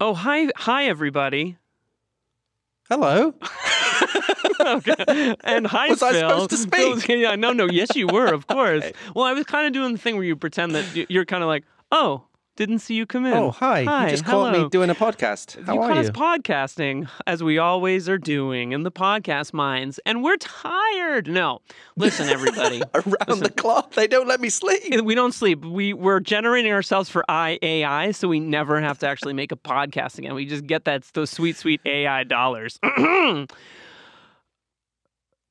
Oh, hi, hi, everybody. Hello. Okay. And hi, Was I Phil. supposed to speak? Phil- yeah, no, no. Yes, you were, of course. Well, I was kind of doing the thing where you pretend that you're kind of like, oh, didn't see you come in. Oh, hi. Hi, you just caught hello. me doing a podcast. How you are caught you? us podcasting, as we always are doing in the podcast minds, and we're tired. No, listen, everybody. Around the clock. They don't let me sleep. we don't sleep. We we're generating ourselves for AI, so we never have to actually make a podcast again. We just get that those sweet, sweet AI dollars.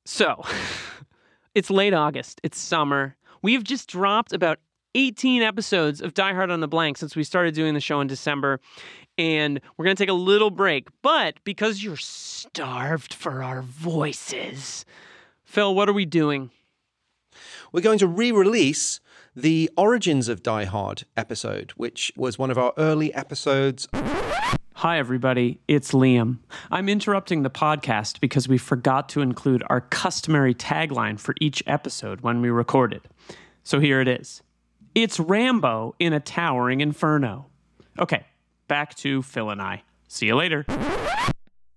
so, it's late August. It's summer. We've just dropped about 18 episodes of Die Hard on the Blank since we started doing the show in December. And we're going to take a little break. But because you're starved for our voices, Phil, what are we doing? We're going to re release the Origins of Die Hard episode, which was one of our early episodes. Hi, everybody. It's Liam. I'm interrupting the podcast because we forgot to include our customary tagline for each episode when we recorded. So here it is It's Rambo in a towering inferno. Okay, back to Phil and I. See you later.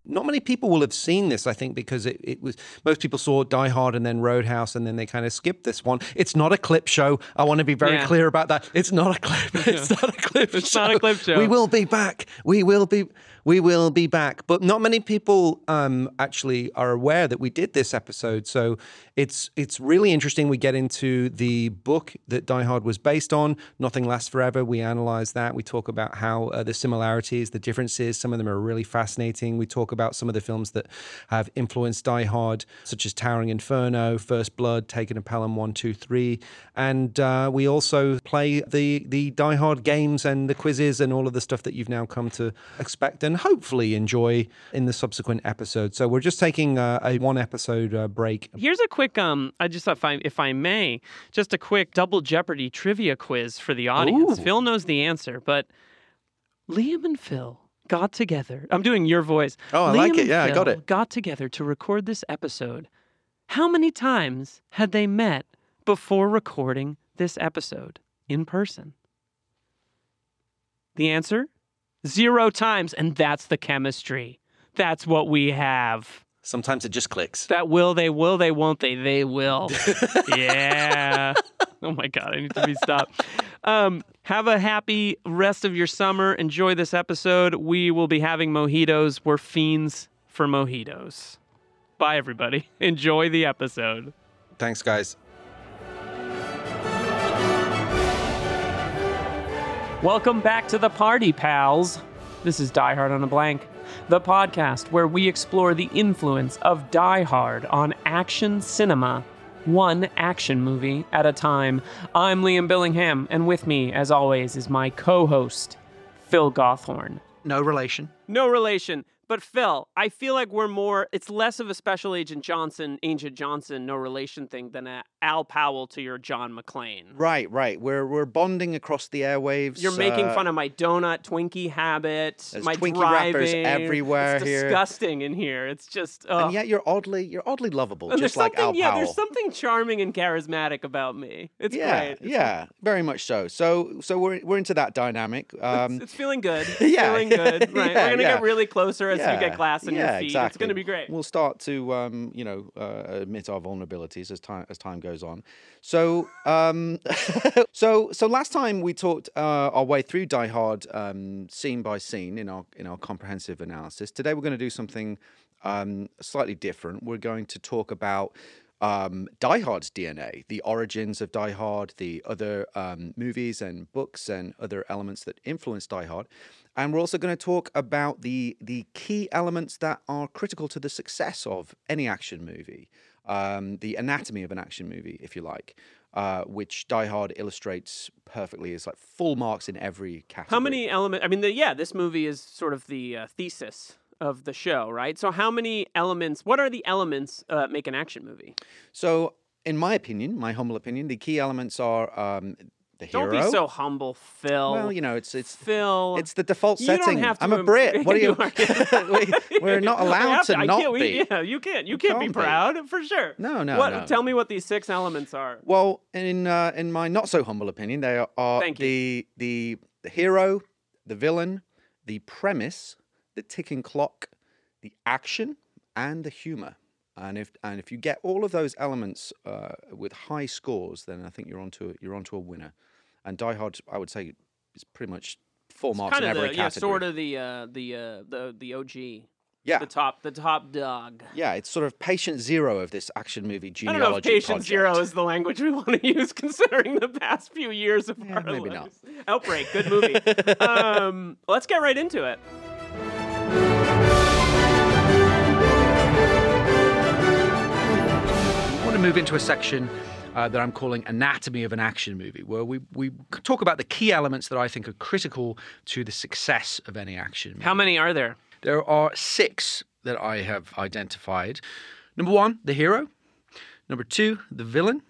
Not many people will have seen this, I think, because it, it was most people saw Die Hard and then Roadhouse, and then they kind of skipped this one. It's not a clip show. I want to be very Yeah. clear about that. It's not a clip. It's not a clip. It's show. not a clip show. We will be back. We will be. We will be back. But not many people um, actually are aware that we did this episode. So it's it's really interesting. We get into the book that Die Hard was based on, Nothing Lasts Forever. We analyze that. We talk about how uh, the similarities, the differences. Some of them are really fascinating. We talk about some of the films that have influenced Die Hard, such as Towering Inferno, First Blood, Taking of Pelham One, Two, Three, and uh, we also play the the Die Hard games and the quizzes and all of the stuff that you've now come to expect and hopefully enjoy in the subsequent episode. So we're just taking uh, a one episode uh, break. Here's a quick, um, I just thought, if I, if I may, just a quick double Jeopardy trivia quiz for the audience. Ooh. Phil knows the answer, but Liam and Phil got together. I'm doing your voice. Oh, I Liam like it. and Yeah, I got it. Got together to record this episode. How many times had they met before recording this episode in person? The answer? Zero times, and that's the chemistry. That's what we have. Sometimes it just clicks. That will they, will they, won't they? They will. yeah. Oh my God, I need to be stopped. Um, have a happy rest of your summer. Enjoy this episode. We will be having mojitos. We're fiends for mojitos. Bye, everybody. Enjoy the episode. Thanks, guys. Welcome back to the party, pals. This is Die Hard on a Blank, the podcast where we explore the influence of Die Hard on action cinema, one action movie at a time. I'm Liam Billingham, and with me, as always, is my co host, Phil Gawthorne. No relation. No relation. But Phil, I feel like we're more, it's less of a Special Agent Johnson, Agent Johnson, no relation thing than a Al Powell to your John McClane. Right, right. We're we're bonding across the airwaves. You're making uh, fun of my donut Twinkie habit, There's my Twinkie driving. wrappers everywhere here. it's here. disgusting in here. It's just. ugh. And yet you're oddly you're oddly lovable, And just like Al yeah, there's something charming and charismatic about me. It's yeah, great. It's- yeah, very much so. So so we're we're into that dynamic. Um, It's, it's feeling good. It's Yeah, feeling good. Right. yeah, We're gonna yeah. get really closer as you yeah, get glass in yeah, your feet. Exactly. It's gonna be great. We'll start to um, you know uh, admit our vulnerabilities as time as time goes on. So um, so so last time we talked uh, our way through Die Hard um, scene by scene in our in our comprehensive analysis. Today we're going to do something um, slightly different. We're going to talk about um, Die Hard's DNA, the origins of Die Hard, the other um, movies and books and other elements that influence Die Hard. And we're also going to talk about the the key elements that are critical to the success of any action movie, um, the anatomy of an action movie, if you like. uh, which Die Hard illustrates perfectly. It's like full marks in every category. How many elements? I mean, the, yeah, this movie is sort of the uh, thesis of the show, right? So, how many elements? What are the elements uh, that make an action movie? So, in my opinion, my humble opinion, the key elements are um, the hero. Don't be so humble, Phil. Well, you know, it's it's Phil. it's the default You don't setting. have to I'm a Brit. What are you? We, are not allowed have to, not be. yeah, you can't. You can't be can't be. proud for sure. No, no, What? no. Tell me what these six elements are. Well, in uh, in my not so humble opinion, they are the the the hero, the villain, the premise, the ticking clock, the action, and the humor. And if and if you get all of those elements uh, with high scores, then I think you're onto a, you're onto a winner. And Die Hard, I would say, is pretty much full marks kind in of every the yeah, category. sort of the uh, the uh, the the OG, yeah, the top the top dog. yeah. It's sort of patient zero of this action movie I genealogy don't know if patient project. zero is the language we want to use, considering the past few years of Yeah, our maybe not. Outbreak, good movie. um, let's get right into it. I want to move into a section uh, that I'm calling Anatomy of an Action Movie, where we, we talk about the key elements that I think are critical to the success of any action movie. How many are there? There are six that I have identified. Number one, the hero. Number two, the villain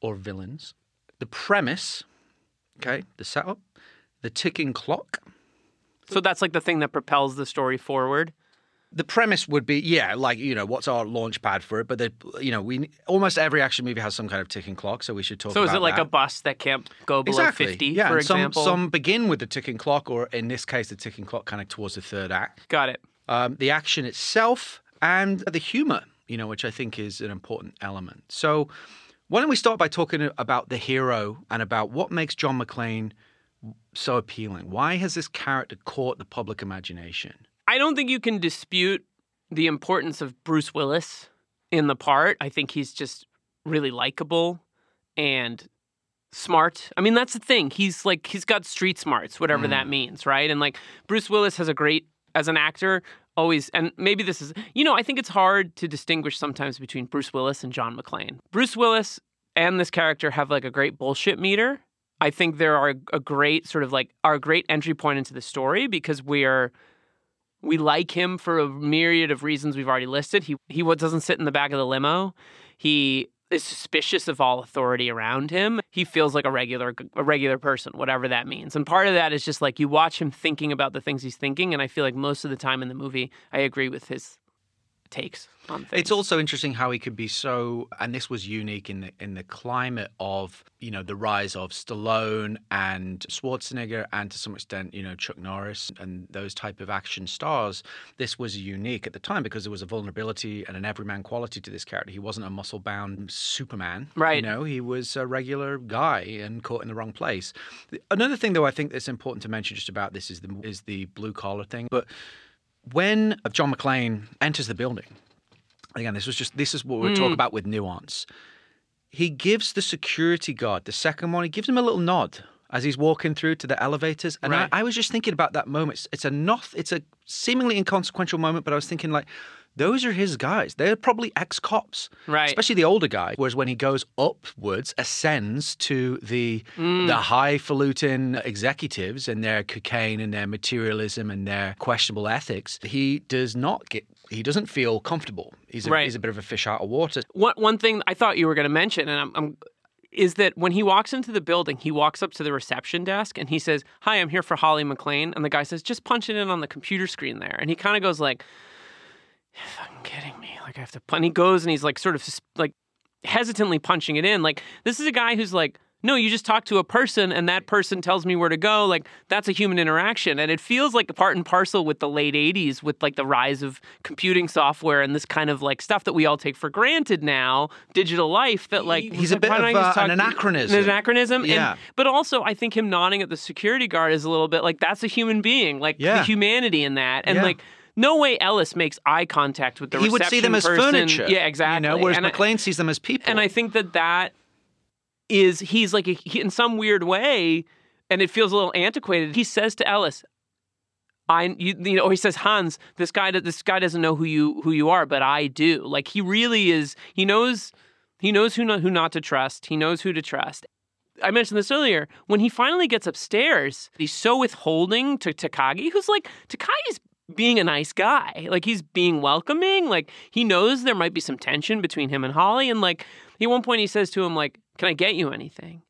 or villains. The premise, okay, the setup. The ticking clock. So that's like the thing that propels the story forward. The premise would be yeah like you know what's our launch pad for it but the you know we almost every action movie has some kind of ticking clock so we should talk about. So is it like that. a bus that can't go below exactly 50, yeah for some example? some begin with the ticking clock or in this case the ticking clock kind of towards the third act Got it. um, the action itself and the humor you know which i think is an important element so why don't we start by talking about the hero and about what makes john mcclane so appealing why has this character caught the public imagination I don't think you can dispute the importance of Bruce Willis in the part. I think he's just really likable and smart. I mean, that's the thing. He's like he's got street smarts, whatever that mm. means, right? And like Bruce Willis has a great as an actor always and maybe this is you know, I think it's hard to distinguish sometimes between Bruce Willis and John McClane. Bruce Willis and this character have like a great bullshit meter. I think there are a great sort of like our great entry point into the story because we're we like him for a myriad of reasons we've already listed. He he doesn't sit in the back of the limo. He is suspicious of all authority around him. He feels like a regular a regular person, whatever that means. And part of that is just like you watch him thinking about the things he's thinking, and I feel like most of the time in the movie, I agree with his takes on things. It's also interesting how he could be so, and this was unique in the in the climate of you know the rise of Stallone and Schwarzenegger, and to some extent you know Chuck Norris and those type of action stars. This was unique at the time because there was a vulnerability and an everyman quality to this character. He wasn't a muscle bound Superman, Right. You know, he was a regular guy and caught in the wrong place. Another thing, though, I think that's important to mention just about this is the is the blue collar thing, but when uh, John McClane enters the building, again, this was just this is what we're talking hmm. about with nuance. He gives the security guard, the second one, he gives him a little nod as he's walking through to the elevators. And Right. I, I was just thinking about that moment. It's, it's a not it's a seemingly inconsequential moment, but I was thinking like those are his guys. They're probably ex-cops, Right. Especially the older guy. Whereas when he goes upwards, ascends to the mm. the highfalutin executives and their cocaine and their materialism and their questionable ethics, he does not get. He doesn't feel comfortable. He's a, Right. he's a bit of a fish out of water. one one thing I thought you were going to mention, and I'm, I'm, is that when he walks into the building, he walks up to the reception desk and he says, "Hi, I'm here for Holly McClane," and the guy says, "Just punch it in on the computer screen there," and he kind of goes like, "You're fucking kidding me!" Like I have to. And he goes and he's like sort of like hesitantly punching it in. Like this is a guy who's like. No, you just talk to a person and that person tells me where to go. Like that's a human interaction. And it feels like a part and parcel with the late 80s with like the rise of computing software and this kind of like stuff that we all take for granted now, digital life that like He's a bit of, don't I just uh, an anachronism. An anachronism. And- Yeah. but also I think him nodding at the security guard is a little bit like that's a human being. Like Yeah. the humanity in that. And Yeah. like no way Ellis makes eye contact with the he would see them as person. furniture. Yeah, exactly. You know, whereas And I- McClane sees them as people. and I think that that is he's like a, he, in some weird way, and it feels a little antiquated. He says to Ellis, "I you, you know," or he says, "Hans, this guy this guy doesn't know who you who you are, but I do." Like he really is. He knows. He knows who not, who not to trust. He knows who to trust. I mentioned this earlier. When he finally gets upstairs, he's so withholding to Takagi, who's like, Takagi's being a nice guy. Like he's being welcoming. Like he knows there might be some tension between him and Holly. And like at one point he says to him, like, Can I get you anything?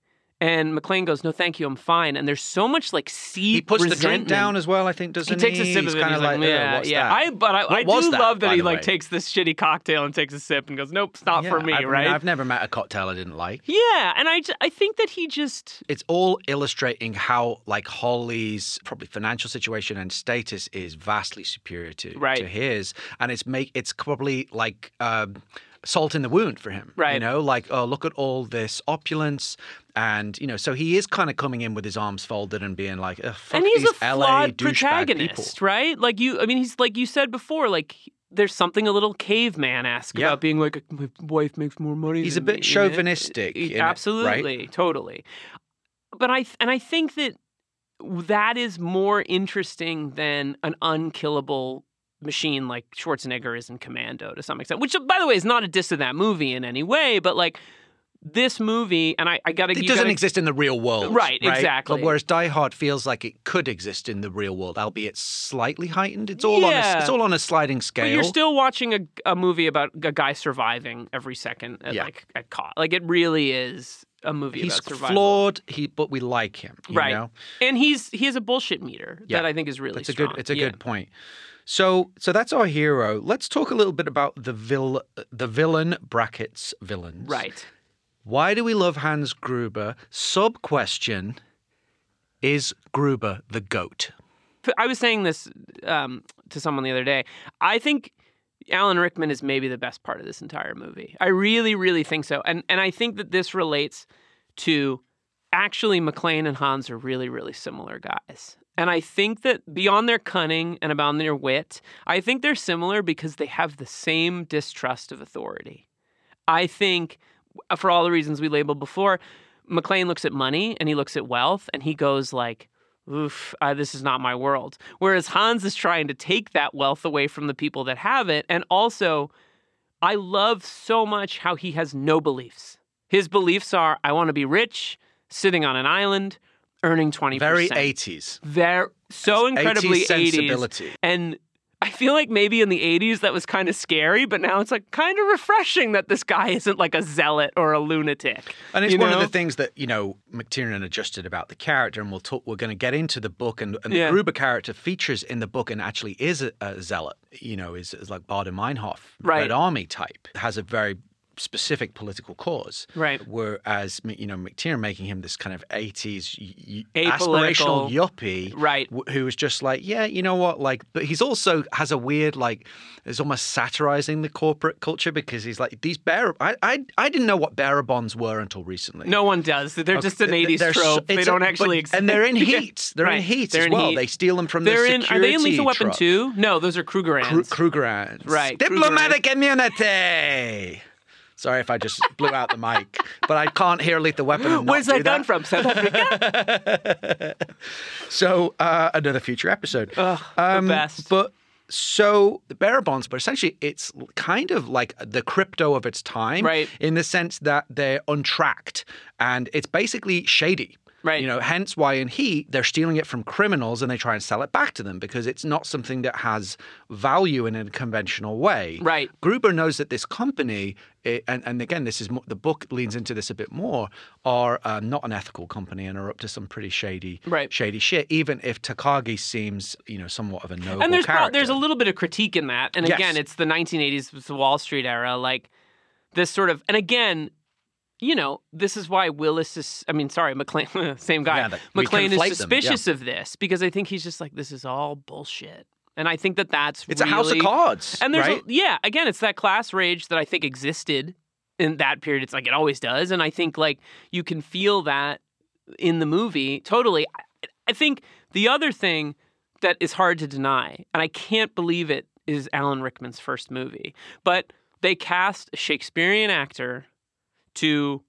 And McClane goes, "No, thank you, I'm fine." And there's so much like seed. He puts the drink down as well. I think doesn't He takes a sip of it. kinda He's like, yeah, what's yeah. that?" I, but I, I do that, love that he like way? takes this shitty cocktail and takes a sip and goes, "Nope, it's not for me." I mean, right? I've never met a cocktail I didn't like. yeah, and I, I think that he just It's all illustrating how like Holly's probably financial situation and status is vastly superior to, Right. to his, and it's make it's probably like. Um, Salt in the wound for him, Right. You know, like oh, look at all this opulence, and you know, so he is kind of coming in with his arms folded and being like, and he's a LA flawed protagonist, people. right? Like you, I mean, he's like you said before, like there's something a little caveman esque Yeah. about being like my wife makes more money. He's a bit me," chauvinistic in it, right? absolutely, totally. But I and I think that that is more interesting than an unkillable machine like Schwarzenegger is in Commando to some extent. Which, by the way, is not a diss of that movie in any way, but like this movie, and I, I gotta. It doesn't gotta- exist in the real world, Right, exactly. But whereas Die Hard feels like it could exist in the real world, albeit slightly heightened. It's all on a, it's all on a sliding scale. But you're still watching a, a movie about a guy surviving every second at Yeah. like at caught. Like it really is a movie He's about survival. flawed, he but we like him, you right. know? And he's he has a bullshit meter Yeah. that I think is really It's a strong. good it's a Yeah. good point. So so that's our hero. Let's talk a little bit about the vil the villain brackets villains. Right. Why do we love Hans Gruber? Sub question is Gruber the goat? I was saying this um, to someone the other day. I think Alan Rickman is maybe the best part of this entire movie. I really, really think so. And and I think that this relates to actually McClane and Hans are really, really similar guys. And I think that beyond their cunning and beyond their wit, I think they're similar because they have the same distrust of authority. I think, uh, for all the reasons we labeled before, McClane looks at money and he looks at wealth and he goes like, "Oof, uh, this is not my world." Whereas Hans is trying to take that wealth away from the people that have it, and also, I love so much how he has no beliefs. His beliefs are, "I want to be rich, sitting on an island, earning 20%. Very 80s. They're so incredibly 80s 80s. sensibility. And I feel like maybe in the 80s that was kind of scary, but now it's like kind of refreshing that this guy isn't like a zealot or a lunatic. And it's one of the things that you know McTiernan adjusted about the character, and we'll talk. We're going to get into the book, and, and Yeah. the Gruber character features in the book, and actually is a, a zealot. You know, is, is like Baader Meinhof, Right. Red Army type, has a very specific political cause. Right. Whereas you know McTiernan making him this kind of eighties aspirational yuppie, Right. w- Who was just like, yeah, you know what, like, but he's also has a weird like, is almost satirizing the corporate culture because he's like these bearer. I I, I didn't know what bearer bonds were until recently. No one does. They're just an 80s they're so- trope. they don't a- actually but- exist. And they're in heat. They're Right. in heat They're as in well. heat. They steal them from They're the in. security Are they in Lethal Weapon truck. 2? No, those are Krugerrands. Kru- Krugerrands. Right, Diplomatic immunity. Sorry if I just blew out the mic, but I can't hear Lethal Weapon. Where's that gun from? South Africa? So uh, another future episode. Ugh, Um, the best. But so the bearer bonds, but essentially it's kind of like the crypto of its time, Right. In the sense that they're untracked and it's basically shady. Right. You know, hence why in Heat they're stealing it from criminals and they try and sell it back to them because it's not something that has value in a conventional way. Right. Gruber knows that this company, eh, and, and again, this is the book leans into this a bit more, are um, not an ethical company and are up to some pretty shady, Right. shady shit. Even if Takagi seems, you know, somewhat of a noble and there's character. there's a little bit of critique in that. And Yes. again, it's the 1980s, it's the Wall Street era, like this sort of. And again, you know, this is why Willis is. I mean, sorry, McClane, same guy. Yeah, McClane is them, yeah. suspicious of this because I think he's just like, this is all bullshit. And I think that that's It's a house of cards, And there's right? a, yeah, again, it's that class rage that I think existed in that period. It's like it always does, and I think like you can feel that in the movie totally. I, I think the other thing that is hard to deny, and I can't believe it, is Alan Rickman's first movie, but they cast a Shakespearean actor to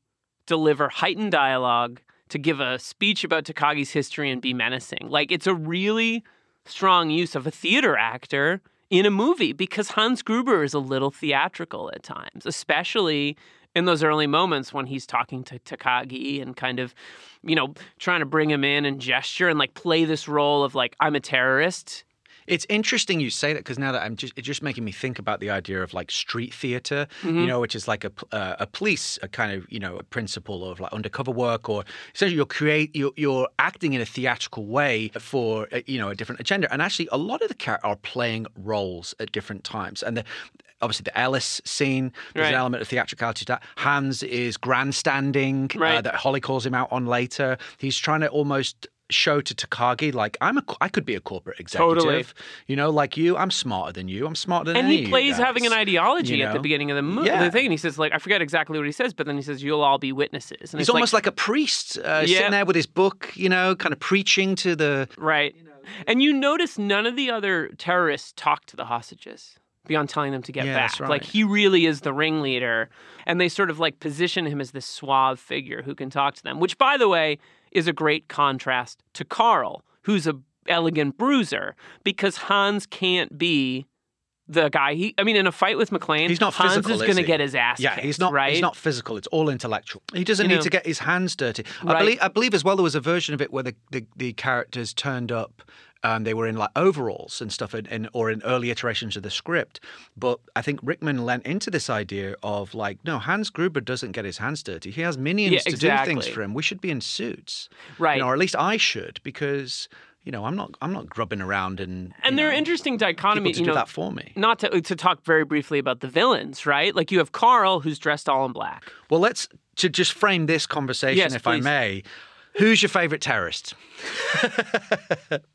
deliver heightened dialogue, to give a speech about Takagi's history and be menacing. Like it's a really strong use of a theater actor in a movie because Hans Gruber is a little theatrical at times, especially in those early moments when he's talking to Takagi and kind of, you know, trying to bring him in and gesture and like play this role of like I'm a terrorist. It's interesting you say that because now that I'm just it's just making me think about the idea of like street theater, Mm-hmm. you know, which is like a uh, a police a kind of you know a principle of like undercover work or essentially you're create you're, you're acting in a theatrical way for uh, you know a different agenda, and actually a lot of the characters are playing roles at different times, and the. Obviously, the Ellis scene, there's Right. an element of theatricality to that. Hans is grandstanding uh, that Holly calls him out on later. He's trying to almost show to Takagi like I'm a I could be a corporate executive. Totally. You know, like you, I'm smarter than you. I'm smarter than And he plays having an ideology you at the beginning of the movie. Yeah. The thing, and he says like I forget exactly what he says, but then he says you'll all be witnesses. And He's it's almost like, a priest uh, Yeah. sitting there with his book, you know, kind of preaching to the. Right. And you notice none of the other terrorists talk to the hostages beyond telling them to get Yeah, back. that's Like he really is the ringleader. And they sort of like position him as this suave figure who can talk to them, which by the way is a great contrast to Carl, who's a elegant bruiser, because Hans can't be the guy he I mean in a fight with McClane, He's not Hans physical. is is gonna he? get his ass Yeah, kicked, he's not. right? He's not physical. It's all intellectual. He doesn't You need know. to get his hands dirty. I Right. believe. I believe as well. There was a version of it where the the, the characters turned up. Um, they were in like overalls and stuff, in, in, or in early iterations of the script. But I think Rickman lent into this idea of like, no, Hans Gruber doesn't get his hands dirty. He has minions Yeah, to do things for him. We should be in suits, Right. You know, or at least I should, because you know, I'm not. I'm not grubbing around and. and there are interesting to you do know, that for me. not to to talk very briefly about the villains, right? Like you have Carl who's dressed all in black. Well, let's to just frame this conversation, Yes, if I may. Who's your favorite terrorist?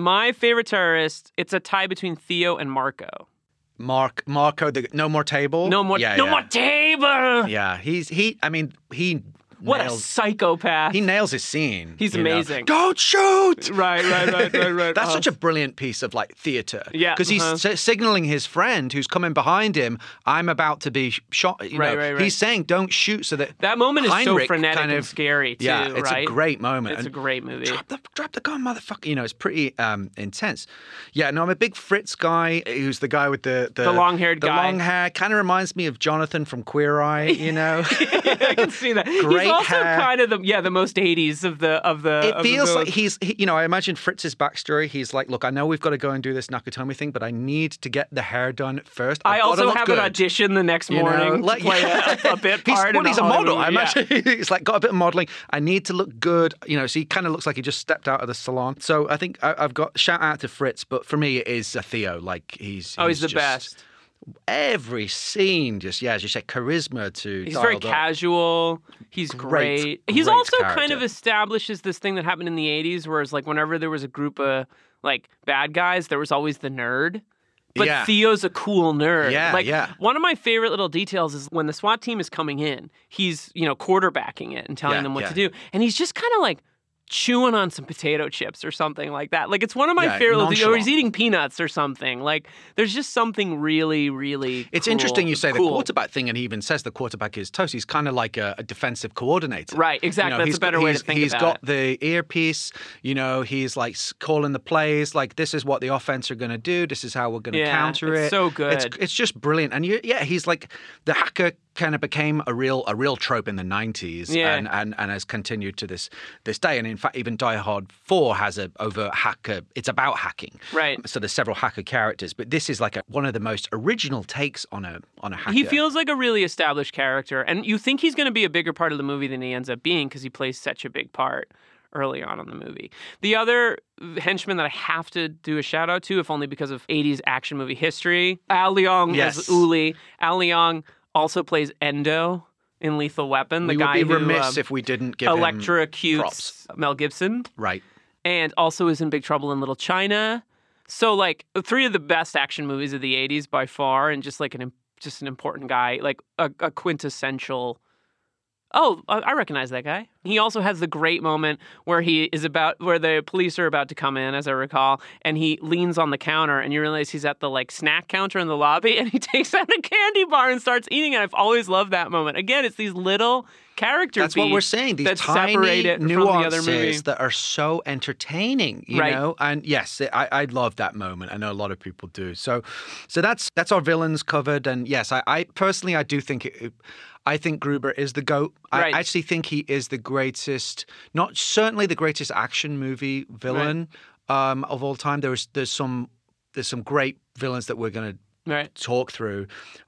My favorite terrorist, it's a tie between Theo and Marco. Mark Marco, the no more table. No more Yeah, no yeah. more table. Yeah, he's he. I mean, he What a psychopath. He nails his scene. He's you know. amazing. Don't shoot. right, right, right, right, right. That's Oh. such a brilliant piece of like theater. Yeah, because he's uh-huh. si- signaling his friend who's coming behind him. I'm about to be shot. You Right, know, right, right. he's saying, "Don't shoot," so that That moment is so frenetic kind and scary too, Yeah, it's right? a great moment. It's a great movie. Drop the, drop the gun, motherfucker. You know, it's pretty um, intense. Yeah, no, I'm a big Fritz guy who's the guy with the the, The long-haired guy? the long hair. Kind of reminds me of Jonathan from Queer Eye, you know? I can see that. Great also hair. kind of the yeah the most 80s of the of the. It of the feels like he's, he, you know, I imagine Fritz's backstory. He's like, look, I know we've got to go and do this Nakatomi thing, but I need to get the hair done first. I've I also have good. an audition the next morning You know, like- play a, a bit He's, part. well, in he's a model. I movie, yeah. imagine he's like got a bit of modeling. I need to look good, you know. So he kind of looks like he just stepped out of the salon. So I think I, I've got shout out to Fritz, but for me it is a Theo. Like he's Oh, he's, the just- best. Every scene, just yeah, as you said, charisma to. He's very up. casual. He's Great, great. He's great also kind of establishes this thing that happened in the 80s, whereas like whenever there was a group of like bad guys, there was always the nerd. But Yeah. Theo's a cool nerd. Yeah, like yeah. one of my favorite little details is when the SWAT team is coming in, he's, you know, quarterbacking it and telling Yeah, them what yeah. to do. And he's just kind of like chewing on some potato chips or something like that. Like it's one of my Yeah, favorite or he's eating peanuts or something. Like there's just something really, really It's cool- interesting you say the quarterback thing, and he even says the quarterback is toast. He's kind of like a, a defensive coordinator. Right, exactly. That's he's a better got- way to think He's got it. the earpiece. You know, he's like calling the plays. Like this is what the offense are going to do. This is how we're going to Yeah, counter it's it. so It's, good. it's just brilliant. And you, yeah, he's like the hacker. Kind of became a real a real trope in the nineties, Yeah. and, and and has continued to this this day. And in fact, even Die Hard Four has a overt hacker. It's about hacking, Right. So there's several hacker characters, but this is like a, one of the most original takes on a on a hacker. He feels like a really established character, and you think he's going to be a bigger part of the movie than he ends up being because he plays such a big part early on in the movie. The other henchman that I have to do a shout out to, if only because of 80s action movie history, Al Leong Yes. as Uli. Al Leong also plays Endo in Lethal Weapon, the we guy would be who remiss um, if we didn't give him electrocutes. Mel Gibson. Right. and also is in Big Trouble in Little China. So like three of the best action movies of the '80s by far, and just like an just an important guy, like a, a quintessential. Oh, I recognize that guy. He also has the great moment where he is about where the police are about to come in, as I recall, and he leans on the counter, and you realize he's at the like snack counter in the lobby, and he takes out a candy bar and starts eating it. I've always loved that moment. Again, it's these little character That's what we're saying. These that tiny separate it from the nuances that are so entertaining, you Right. know. And yes, I, I love that moment. I know a lot of people do. So, so that's that's our villains covered. And yes, I, I personally I do think it. I think Gruber is the goat. Right. I actually think he is the greatest, not certainly the greatest action movie villain um, of all time. There's there's some there's some great villains that we're going to Right. talk through,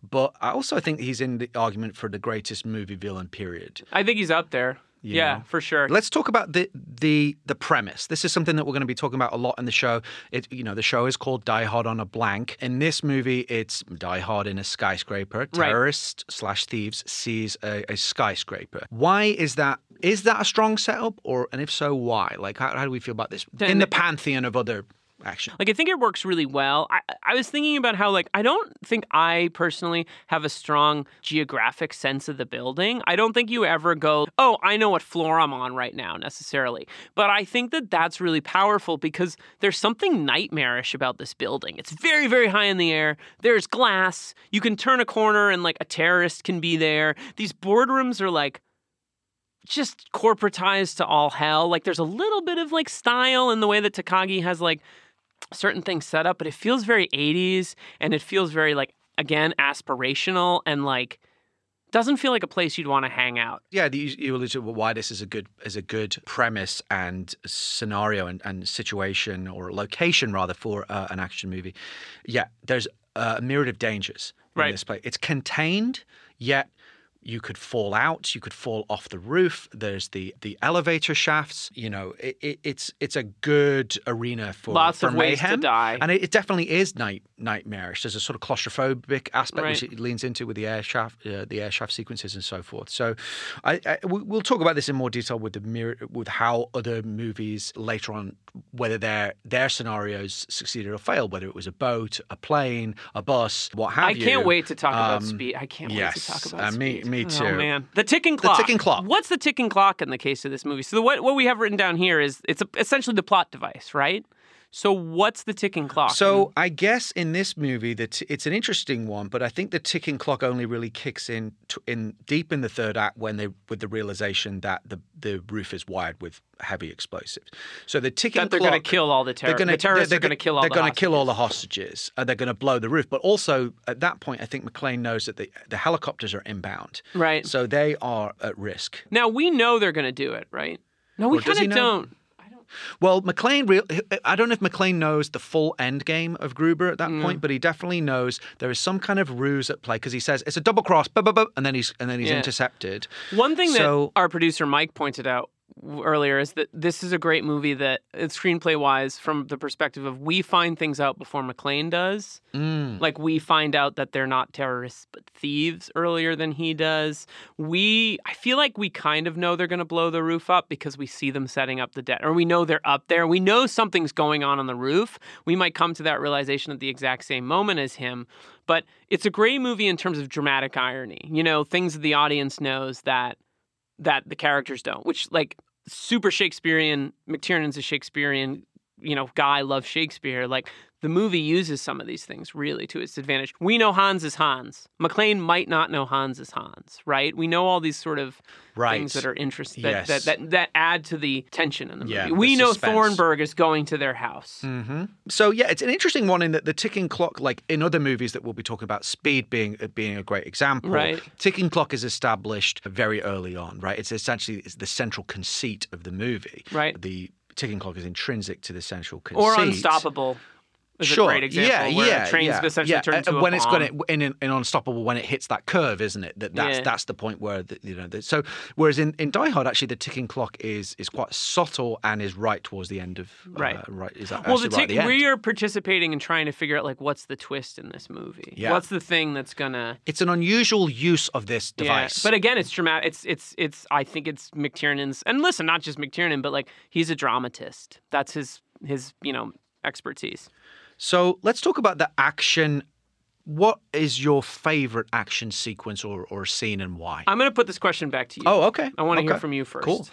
but I also think he's in the argument for the greatest movie villain period. I think he's up there. You yeah, know? for sure. Let's talk about the the the premise. This is something that we're going to be talking about a lot in the show. It you know the show is called Die Hard on a Blank. In this movie, it's Die Hard in a skyscraper. Terrorist slash thieves sees a, a skyscraper. Why is that? Is that a strong setup, or and if so, why? Like how, how do we feel about this in the pantheon of other action? Like I think it works really well. I, I was thinking about how like I don't think I personally have a strong geographic sense of the building. I don't think you ever go, "Oh, I know what floor I'm on right now" necessarily. But I think that that's really powerful because there's something nightmarish about this building. It's very very high in the air. There's glass. You can turn a corner and like a terrorist can be there. These boardrooms are like just corporatized to all hell. Like there's a little bit of like style in the way that Takagi has like certain things set up, but it feels very 80s and it feels very like again aspirational and like doesn't feel like a place you'd want to hang out. Yeah, the, you alluded to why this is a good is a good premise and scenario and, and situation or location rather for uh, an action movie. Yeah, there's uh, a myriad of dangers in Right. this place. It's contained, yet you could fall out, you could fall off the roof. There's the the elevator shafts. You know, it, it, it's it's a good arena for Lots for of ways to die. and it, it definitely is night nightmarish. There's a sort of claustrophobic aspect which it leans into with the air shaft, uh, the air shaft sequences and so forth. So, I, I we- we'll talk about this in more detail with the mirror, with how other movies later on, whether their their scenarios succeeded or failed, whether it was a boat, a plane, a bus, what have I you. can't wait to talk about Um, speed. I can't wait to talk uh, about me- speed. me Oh too. Oh man, the ticking clock. The ticking clock. What's the ticking clock in the case of this movie? So the, what what we have written down here is it's a, essentially the plot device, right? So what's the ticking clock? So mm. I guess in this movie that it's an interesting one, but I think the ticking clock only really kicks in to, in deep in the third act when they with the realization that the the roof is wired with heavy explosives. So the ticking clock that they're going to kill all the terrorists. They're gonna, the terrorists they're, going to kill all They're the gonna kill all the hostages. hostages. And they're going to blow the roof. But also at that point, I think McClane knows that the the helicopters are inbound. Right. So they are at risk. Now we know they're going to do it, right? No, we Well, kind of don't. Well, McClane, real, I don't know if McClane knows the full end game of Gruber at that Mm. point, but he definitely knows there is some kind of ruse at play because he says it's a double cross, and then he's and then he's Yeah. intercepted. One thing So- that our producer Mike pointed out earlier is that this is a great movie that it's screenplay wise from the perspective of we find things out before McClane does. Mm. Like we find out that they're not terrorists but thieves earlier than he does. We I feel like we kind of know they're going to blow the roof up because we see them setting up the debt or we know they're up there. We know something's going on on the roof. We might come to that realization at the exact same moment as him, but it's a great movie in terms of dramatic irony. You know, things that the audience knows that that the characters don't, which like super Shakespearean, McTiernan's a Shakespearean, you know, guy loves Shakespeare. Like the movie uses some of these things really to its advantage. We know Hans is Hans. McClane might not know Hans is Hans, right? We know all these sort of Right. things that are interesting that, Yes. that, that that add to the tension in the movie. Yeah, the we know suspense. Thornburg is going to their house. hmm So yeah, it's an interesting one in that the ticking clock, like in other movies that we'll be talking about, speed being uh, being a great example. Right. Ticking clock is established very early on, right? It's essentially it's the central conceit of the movie. Right. The ticking clock is intrinsic to the central conceit. Or Unstoppable is sure. a great example yeah, yeah, a train's yeah, essentially yeah. Uh, a when it's bomb. going to in, in, in unstoppable when it hits that curve, isn't it? That that's Yeah. that's the point where the, you know. The, so whereas in, in Die Hard, actually, the ticking clock is is quite subtle and is right towards the end of Right. Uh, right. Is that well, the right the end. we are participating in trying to figure out like what's the twist in this movie. Yeah. What's the thing that's gonna It's an unusual use of this device. Yeah. But again, it's dramatic. It's it's it's. I think it's McTiernan's. And listen, not just McTiernan, but like he's a dramatist. That's his his you know expertise. So let's talk about the action. What is your favorite action sequence or, or scene and why? I'm gonna put this question back to you. oh, okay. I want to hear from you first. Cool.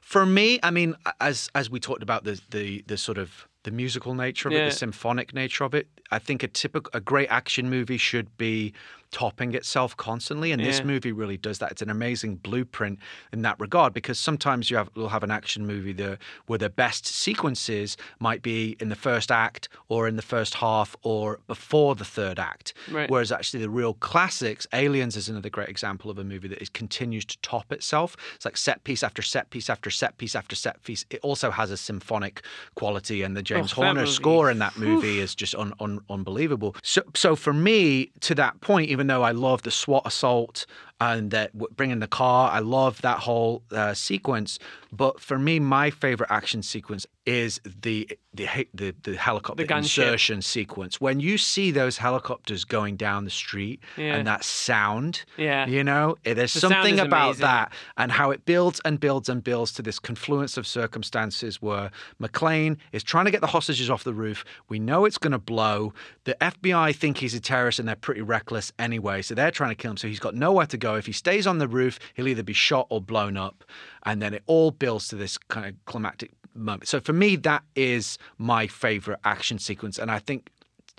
For me, I mean, as as we talked about the the the sort of the musical nature of it, the symphonic nature of it, I think a typical a great action movie should be topping itself constantly, and this movie really does that. It's an amazing blueprint in that regard because sometimes you have you'll have an action movie that where the best sequences might be in the first act or in the first half or before the third act, Right. whereas actually the real classics, Aliens is another great example of a movie that is continues to top itself. It's like set piece after set piece after set piece after set piece. It also has a symphonic quality, and the James oh, that Horner score in that movie is just un, un, unbelievable. So, so for me, to that point, even though I love the SWAT assault and that bringing the car, I love that whole uh, sequence. But for me, my favorite action sequence is the the the, the helicopter The insertion sequence. When you see those helicopters going down the street Yeah. and that sound, Yeah. you know, eh, there's The something about amazing. that and how it builds and builds and builds to this confluence of circumstances where McClane is trying to get the hostages off the roof. We know it's going to blow. The FBI think he's a terrorist and they're pretty reckless anyway, so they're trying to kill him. So he's got nowhere to go. If he stays on the roof, he'll either be shot or blown up. And then it all builds to this kind of climactic moment. So for me, that is my favorite action sequence. And I think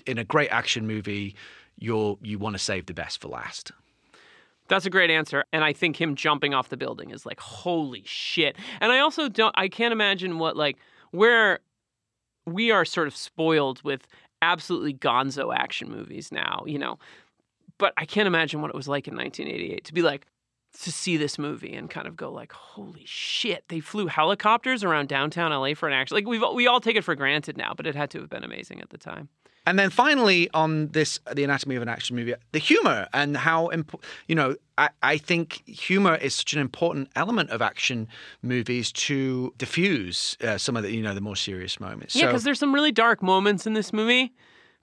in a great action movie, you're you want to save the best for last. That's a great answer. And I think him jumping off the building is like, holy shit. And I also don't, I can't imagine what, like, where we are sort of spoiled with absolutely gonzo action movies now, you know. But I can't imagine what it was like in 1988 to be like, to see this movie and kind of go like, holy shit, they flew helicopters around downtown LA for an action. Like we've we all take it for granted now, but it had to have been amazing at the time. And then finally, on this, the anatomy of an action movie, the humor and how imp- you know, I, I think humor is such an important element of action movies to diffuse uh, some of the you know the more serious moments. Yeah, So- because there's some really dark moments in this movie.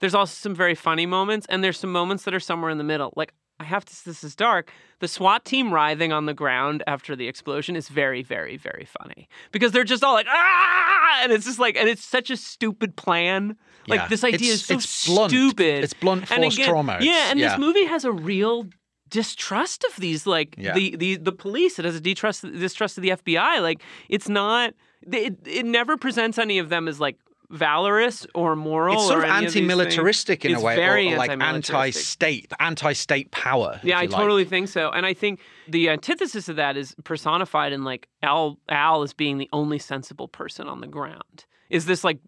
There's also some very funny moments, and there's some moments that are somewhere in the middle. Like I have to. This is dark. The SWAT team writhing on the ground after the explosion is very, very, very funny because they're just all like ah, and it's just like, and it's such a stupid plan. Like Yeah. this idea It's- is so it's blunt. stupid. It's blunt, And again- trauma. Yeah, and yeah. this movie has a real distrust of these like Yeah. the, the the police it has a distrust distrust of the FBI like it's not it, it never presents any of them as like valorous or moral it's sort or of any of these things. anti-militaristic in a way, very or, or like anti-state, anti-state power. Yeah, I like. totally think so. And I think the antithesis of that is personified in like Al Al as being the only sensible person on the ground. Is this like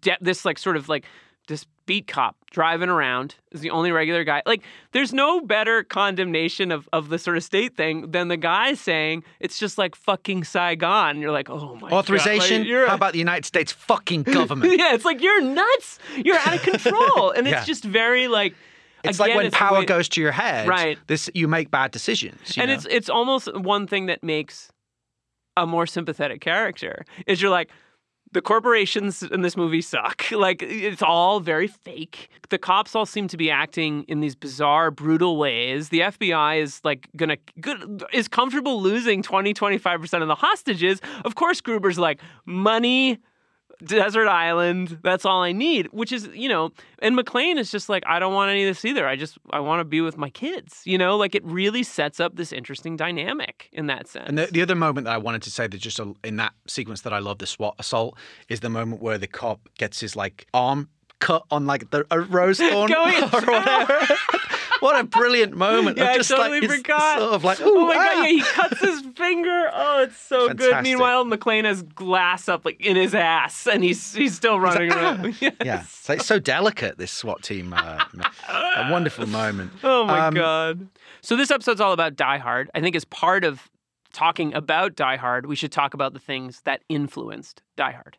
de- this like sort of like this beat cop driving around is the only regular guy. Like there's no better condemnation of of the sort of state thing than the guy saying it's just like fucking Saigon. You're like, "Oh my Authorization? God. Like, How about the United States fucking government? yeah, it's like you're nuts. You're out of control. and it's Yeah. just very like It's again, like when it's power way- goes to your head. Right. This you make bad decisions. and know? it's it's almost one thing that makes a more sympathetic character is you're like the corporations in this movie suck. Like it's all very fake. The cops all seem to be acting in these bizarre brutal ways. The fbi is like gonna good, is comfortable losing 20 25% of the hostages. Of course gruber's like money desert island that's all i need which is you know and mcclane is just like i don't want any of this either. I just i want to be with my kids you know? Like it really sets up this interesting dynamic in that sense. And the, the other moment that I wanted to say that just a, in that sequence that I love the SWAT assault is the moment where the cop gets his like arm cut on like the a rose thorn Going or whatever. what a brilliant moment! yeah, of just I totally like, forgot. Sort of like, oh my "Ooh, god, ah." yeah, he cuts his finger. Oh, it's so good. Meanwhile, McClane has glass up like in his ass, and he's he's still running around. Yes. Yeah, it's like so delicate. This SWAT team, uh, a wonderful moment. Oh my Um, god. So this episode's all about Die Hard. I think as part of talking about Die Hard, we should talk about the things that influenced Die Hard.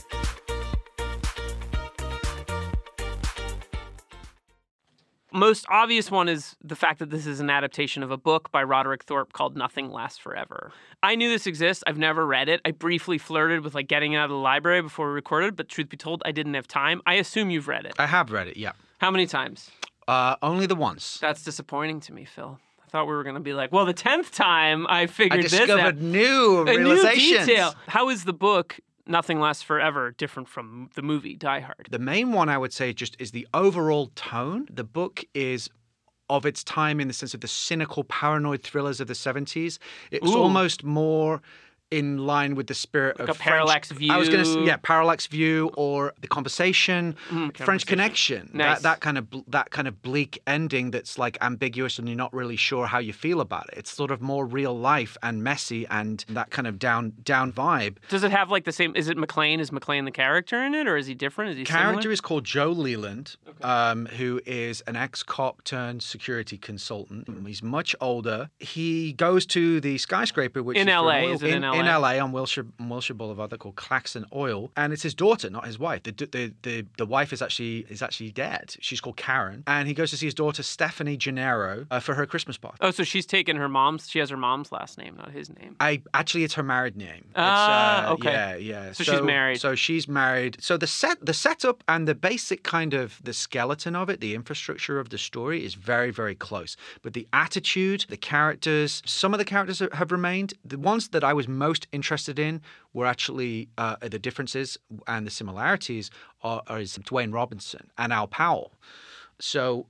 Most obvious one is the fact that this is an adaptation of a book by Roderick Thorp called Nothing Lasts Forever. I knew this exists. I've never read it. I briefly flirted with like getting it out of the library before we recorded, but truth be told, I didn't have time. I assume you've read it. I have read it. Yeah, How many times? uh, only the once. That's disappointing to me, Phil. I thought we were going to be like, well, the tenth time I I figured this out. discovered new a new detail. How is the book Nothing Lasts Forever different from the movie Die Hard? The main one I would say just is the overall tone. The book is of its time in the sense of the cynical, paranoid thrillers of the 70s. It was Ooh. almost more in line with the spirit Like of Parallax French, I was going to View. say, yeah, Parallax View or The Conversation, Mm, French Conversation. Connection. Nice. That that kind of that kind of bleak ending that's like ambiguous and you're not really sure how you feel about it. It's sort of more real life and messy and that kind of down down vibe. Does it have like the same? Is it McClane? Is McClane the character in it, or is he different? Is he character similar? is called Joe Leland, um, who is an ex-cop turned security consultant. He's much older. He goes to the skyscraper, which In is LA, oil- is it in in, LA? LA on Wilshire, on Wilshire Boulevard. They're called Klaxon Oil, and it's his daughter, not his wife. The, the the the wife is actually is actually dead. She's called Karen, and he goes to see his daughter Stephanie Gennaro uh, for her Christmas party. Oh, so she's taken her mom's. She has her mom's last name, not his name. I actually, it's her married name. Ah, uh, okay. Yeah, yeah. So she's married. So she's married. So the set, the setup, and the basic kind of the skeleton of it, the infrastructure of the story is very, very close. But the attitude, the characters, some of the characters have remained. The ones that I was most interested in were actually uh, the differences and the similarities are, are is Dwayne Robinson and Al Powell. So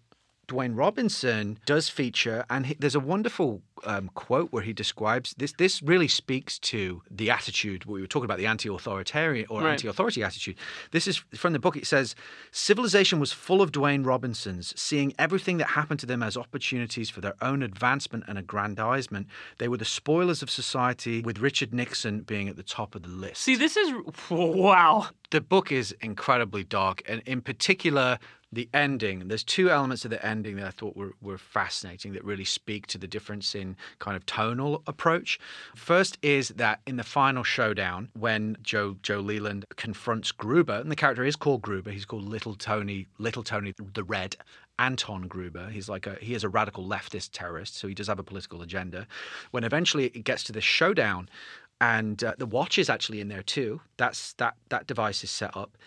Dwayne Robinson does feature, and he, there's a wonderful um, quote where he describes this. This really speaks to the attitude we were talking about, the anti-authoritarian or Right. anti-authority attitude. This is from the book. It says, "Civilization was full of Dwayne Robinsons, seeing everything that happened to them as opportunities for their own advancement and aggrandizement. They were the spoilers of society, with Richard Nixon being at the top of the list." See, this is wow. the book is incredibly dark, and in particular, the ending. There's two elements of the ending that I thought were, were fascinating that really speak to the difference in kind of tonal approach. First is that in the final showdown, when Joe Joe Leland confronts Gruber, and the character is called Gruber, he's called Little Tony, Little Tony the Red. Anton Gruber. He's like a he is a radical leftist terrorist, so he does have a political agenda. When eventually it gets to this showdown, and uh, the watch is actually in there too. That's that that device is set up.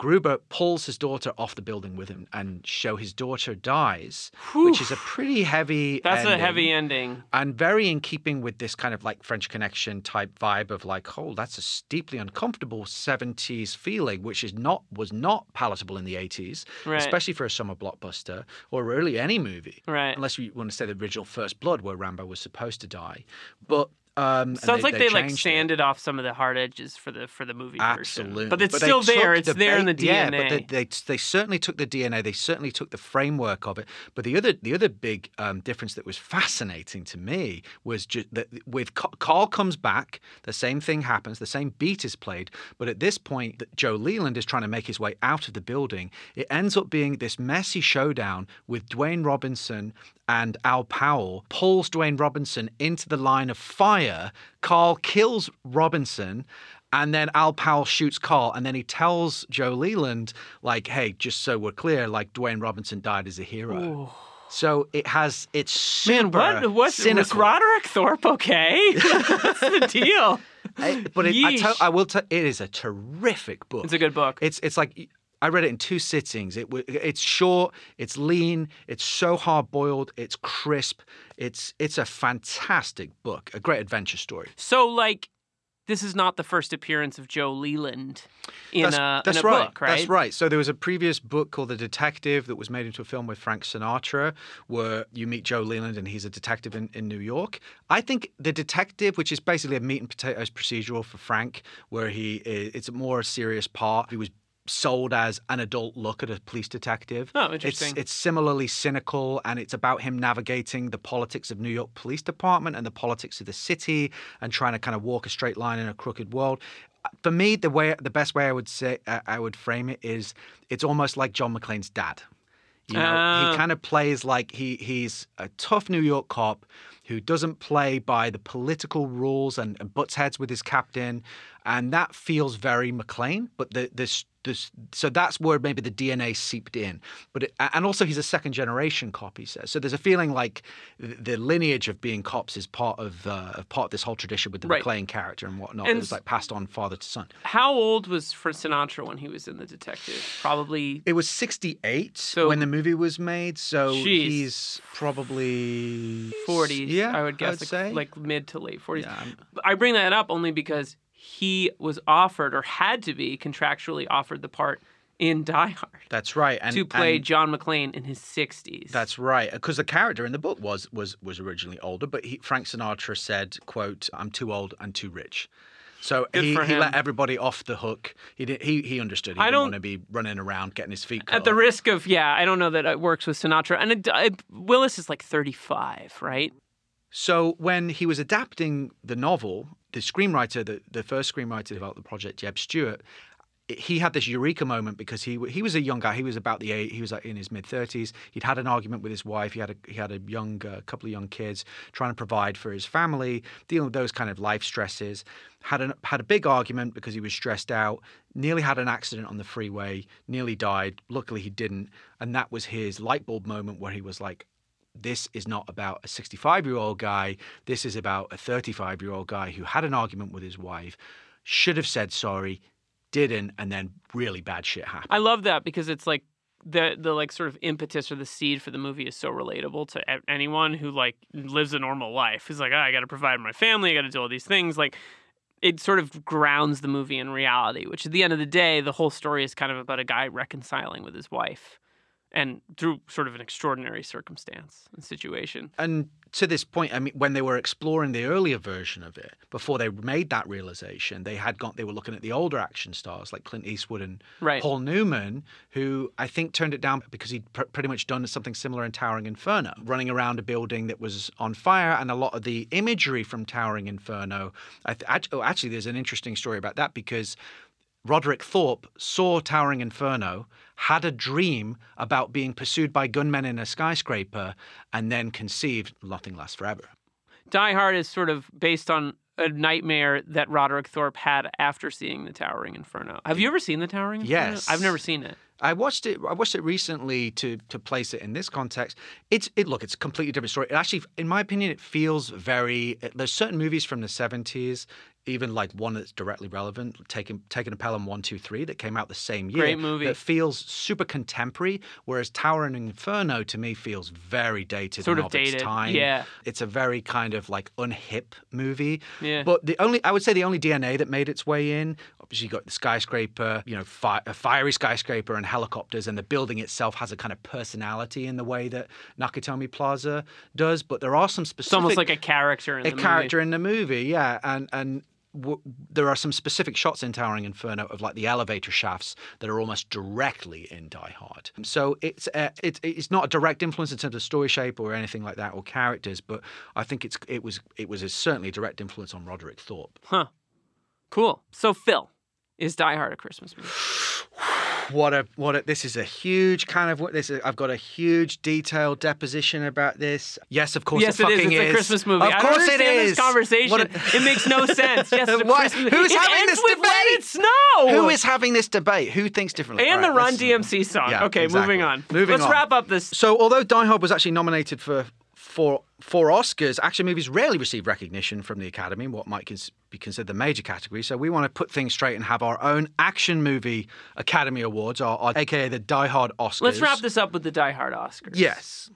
Gruber pulls his daughter off the building with him, and show his daughter dies, which is a pretty heavy. That's a heavy ending. and very in keeping with this kind of like French Connection type vibe of like, oh, that's a deeply uncomfortable '70s feeling, which is not was not palatable in the '80s, Right. especially for a summer blockbuster or really any movie, Right. Unless you want to say the original First Blood, where Rambo was supposed to die, but. Um, Sounds like they, like changed it. sanded off some of the hard edges for the for the movie Absolutely, version. But it's they still there. It's there in the DNA. Yeah, but they, they they certainly took the DNA. They certainly took the framework of it. But the other the other big um, difference that was fascinating to me was just that with Carl comes back, the same thing happens. The same beat is played, but at this point, that Joe Leland is trying to make his way out of the building. It ends up being this messy showdown with Dwayne Robinson and Al Powell pulls Dwayne Robinson into the line of fire. Carl kills Robinson. And then Al Powell shoots Carl, and then he tells Joe Leland, like, "Hey, just so we're clear, like Dwayne Robinson died as a hero." So it has it's super Man, what what was. Roderick Thorp okay? What's the deal? I- but it, I, tell, I will tell it is a terrific book. It's a good book. It's it's like I read it in two sittings. It it's short, it's lean, it's so hard boiled, it's crisp. It's it's a fantastic book, a great adventure story. So like this is not the first appearance of Joe Leland in that's, a that's in a right. book, right? That's right. So there was a previous book called The Detective that was made into a film with Frank Sinatra, where you meet Joe Leland and he's a detective in, in New York. I think The Detective, which is basically a meat and potatoes procedural for Frank, where he it's a more serious part. He was sold as an adult look at a police detective. Oh, It's, interesting. it's it's, similarly cynical and it's about him navigating the politics of New York Police Department and the politics of the city and trying to kind of walk a straight line in a crooked world. For me, the way the best way I would say uh, I would frame it is it's almost like John McClane's dad. You know, Ah. he kind of plays like he he's a tough New York cop who doesn't play by the political rules and, and butts heads with his captain, and that feels very McClane. But the this this so that's where maybe the DNA seeped in. But it, and also he's a second generation cop. He says so. There's a feeling like the lineage of being cops is part of uh, part of this whole tradition with the Right. McClane character and whatnot. And it was like passed on father to son. How old was Frank Sinatra when he was in The Detective? Probably. It was 68 So- when the movie was made, so Jeez. he's probably 40s. Yeah, I would guess, like, say. like mid to late 40s. Yeah, I bring that up only because he was offered or had to be contractually offered the part in Die Hard that's right. And to play and John McClane in his 60s. that's right, because the character in the book was was was originally older, but he, Frank Sinatra said, "quote I'm too old and too rich." So Good he, he let everybody off the hook. He did, he he understood. He I didn't want to be running around getting his feet cut At the risk of, yeah, I don't know that it works with Sinatra. And it, it, Willis is like 35, right? So when he was adapting the novel, the screenwriter, the, the first screenwriter to develop the project, Jeb Stewart, he had this eureka moment because he he was a young guy. He was about the age, he was like in his mid thirties. He'd had an argument with his wife. He had a he had a young uh, couple of young kids, trying to provide for his family, dealing with those kind of life stresses. Had an, had a big argument because he was stressed out. Nearly had an accident on the freeway. Nearly died. Luckily he didn't. And that was his light bulb moment where he was like, this is not about a 65 year old guy. This is about a 35 year old guy who had an argument with his wife, should have said sorry, didn't, and then really bad shit happened. I love that because it's like the the like sort of impetus or the seed for the movie is so relatable to anyone who like lives a normal life. Who's like, oh, I got to provide my family, I got to do all these things. Like, it sort of grounds the movie in reality. Which at the end of the day, the whole story is kind of about a guy reconciling with his wife, and through sort of an extraordinary circumstance and situation. and to this point, I mean, when they were exploring the earlier version of it, before they made that realization, they had got they were looking at the older action stars like Clint Eastwood and Right. Paul Newman, who I think turned it down because he'd pr- pretty much done something similar in Towering Inferno, running around a building that was on fire, and a lot of the imagery from Towering Inferno. I th- oh, actually, there's an interesting story about that because Roderick Thorp saw Towering Inferno, had a dream about being pursued by gunmen in a skyscraper, and then conceived Nothing Lasts Forever. Die Hard is sort of based on a nightmare that Roderick Thorp had after seeing The Towering Inferno. Have you ever seen The Towering Inferno? Yes. I've never seen it. I watched it. I watched it recently to to place it in this context. It's it look. It's a completely different story. It actually, in my opinion, it feels very. There's certain movies from the '70s, even like one that's directly relevant, taking taking a Pelham One Two Three that came out the same year. Great movie. that feels super contemporary. Whereas Towering Inferno to me feels very dated, Sort and of its dated, time. yeah. it's a very kind of like unhip movie. Yeah. But the only I would say the only DNA that made its way in, obviously you got the skyscraper, you know, fi- a fiery skyscraper and helicopters, and the building itself has a kind of personality in the way that Nakatomi Plaza does. But there are some specific It's almost like a character in a the movie. character in the movie, yeah, and and. W- there are some specific shots in Towering Inferno of like the elevator shafts that are almost directly in Die Hard. So it's uh, it's it's not a direct influence in terms of story shape or anything like that or characters, but I think it's it was it was a, certainly a direct influence on Roderick Thorp. Huh. Cool. So Phil, is Die Hard a Christmas movie? What a what a this is a huge kind of what this is. I've got a huge detailed deposition about this. Yes, of course. yes, it it is. It's a Christmas movie. Of I course don't understand is. This conversation. A- it makes no sense. Yes, it's a Why- Christmas who's it having this with Let debate? It Snow. Who is having this debate? Who thinks differently? and All the Run DMC song. Yeah, okay, exactly. moving on. Moving Let's on. wrap up this. So, although Die Hard was actually nominated for for four Oscars, action movies rarely receive recognition from the Academy, what might cons- be considered the major category. So, we want to put things straight and have our own action movie Academy Awards, or, or aka the Die Hard Oscars. Let's wrap this up with the Die Hard Oscars. Yes.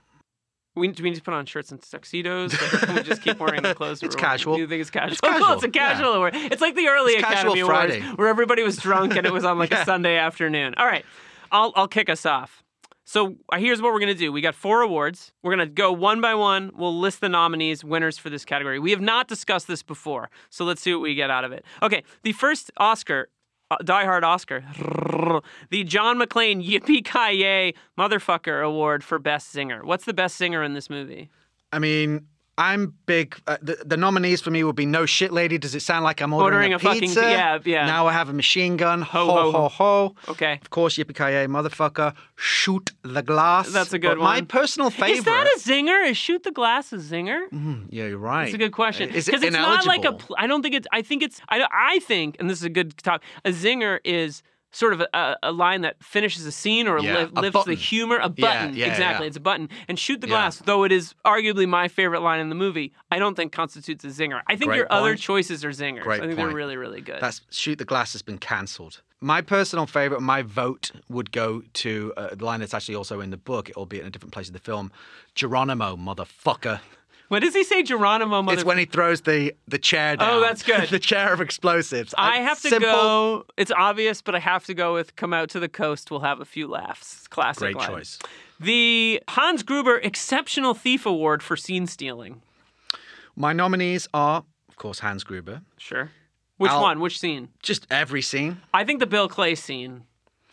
We, do we need to put on shirts and tuxedos? Like, we just keep wearing the clothes? It's casual. Do you think it's casual? It's Cool, casual, it's a casual yeah. award. It's like the early It's Academy Awards Friday. where everybody was drunk and it was on like a Sunday afternoon. All right, I'll I'll kick us off. So uh, here's what we're gonna do. We got four awards. We're gonna go one by one. We'll list the nominees, winners for this category. We have not discussed this before, so let's see what we get out of it. Okay, the first Oscar. Uh, Die Hard Oscar, the John McClane Yippee Ki Yay Motherfucker Award for Best Zinger. What's the best zinger in this movie? I mean, I'm big. Uh, the, the nominees for me would be No Shit Lady. Does it sound like I'm Ordering ordering, a fucking- pizza? yeah, yeah. Now I have a machine gun. Ho, Ho, ho, ho, ho. Okay. Of course, Yippee Ki motherfucker. Shoot the glass. That's a good But My personal favorite. Is that a zinger? Is shoot the glass a zinger? yeah, you're right. That's a good question. Is it Because it's not like a. pl- I don't think it's. I think it's. I, I think, and this is a good talk. A zinger is sort of a, a, line that finishes a scene or Yeah, li- lifts the humor. A button. yeah, exactly. yeah. It's a button. And shoot the glass, though it is arguably my favorite line in the movie, I don't think constitutes a zinger. I think Great your other choices are zingers. Great I think they're really, really good. That's Shoot the Glass has been cancelled. My personal favorite, my vote would go to uh, the line that's actually also in the book, albeit in a different place of the film. Geronimo, motherfucker. What does he say, Geronimo? Mother- It's when he throws the the chair oh, down. Oh, that's good. the chair of explosives. I have to simple, go. It's obvious, but I have to go with "Come Out to the Coast." We'll have a few laughs. Classic. Great line. choice. The Hans Gruber Exceptional Thief Award for scene stealing. My nominees are, of course, Hans Gruber. Sure. Which I'll- one? Which scene? Just every scene. I think the Bill Clay scene.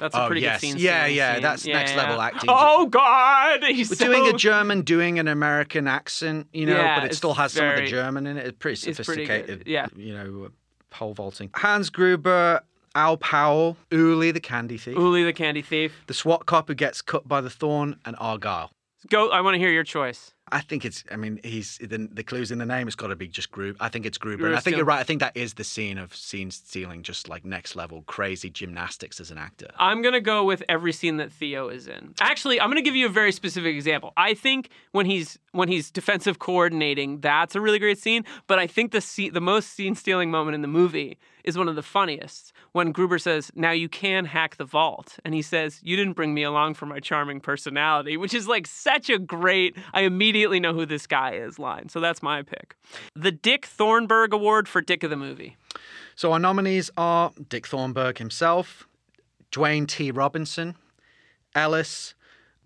That's a Oh, pretty yes. good scene. Yeah, yeah, scene. that's Yeah, next yeah. level acting. Oh God, he's We're so... doing a German doing an American accent, you know, Yeah, but it still has some of the German in it. It's pretty it's pretty sophisticated. yeah. You know, pole vaulting. Hans Gruber, Al Powell, Uli the candy thief, Uli the Candy Thief. the SWAT cop who gets cut by the thorn, and Argyle. Go. I want to hear your choice. I think it's. I mean, he's the, the clues in the name. It's got to be just Gruber. I think it's Gruber, I think you're right. I think that is the scene of scene stealing, just like next level crazy gymnastics as an actor. I'm gonna go with every scene that Theo is in. Actually, I'm gonna give you a very specific example. I think when he's when he's defensive coordinating, that's a really great scene. But I think the scene, the most scene stealing moment in the movie is one of the funniest. When Gruber says, "Now you can hack the vault," and he says, "You didn't bring me along for my charming personality," which is like such a great. I immediately know who this guy is line. So that's my pick. The Dick Thornburg Award for Dick of the Movie. So our nominees are Dick Thornburg himself, Dwayne T. Robinson, Ellis,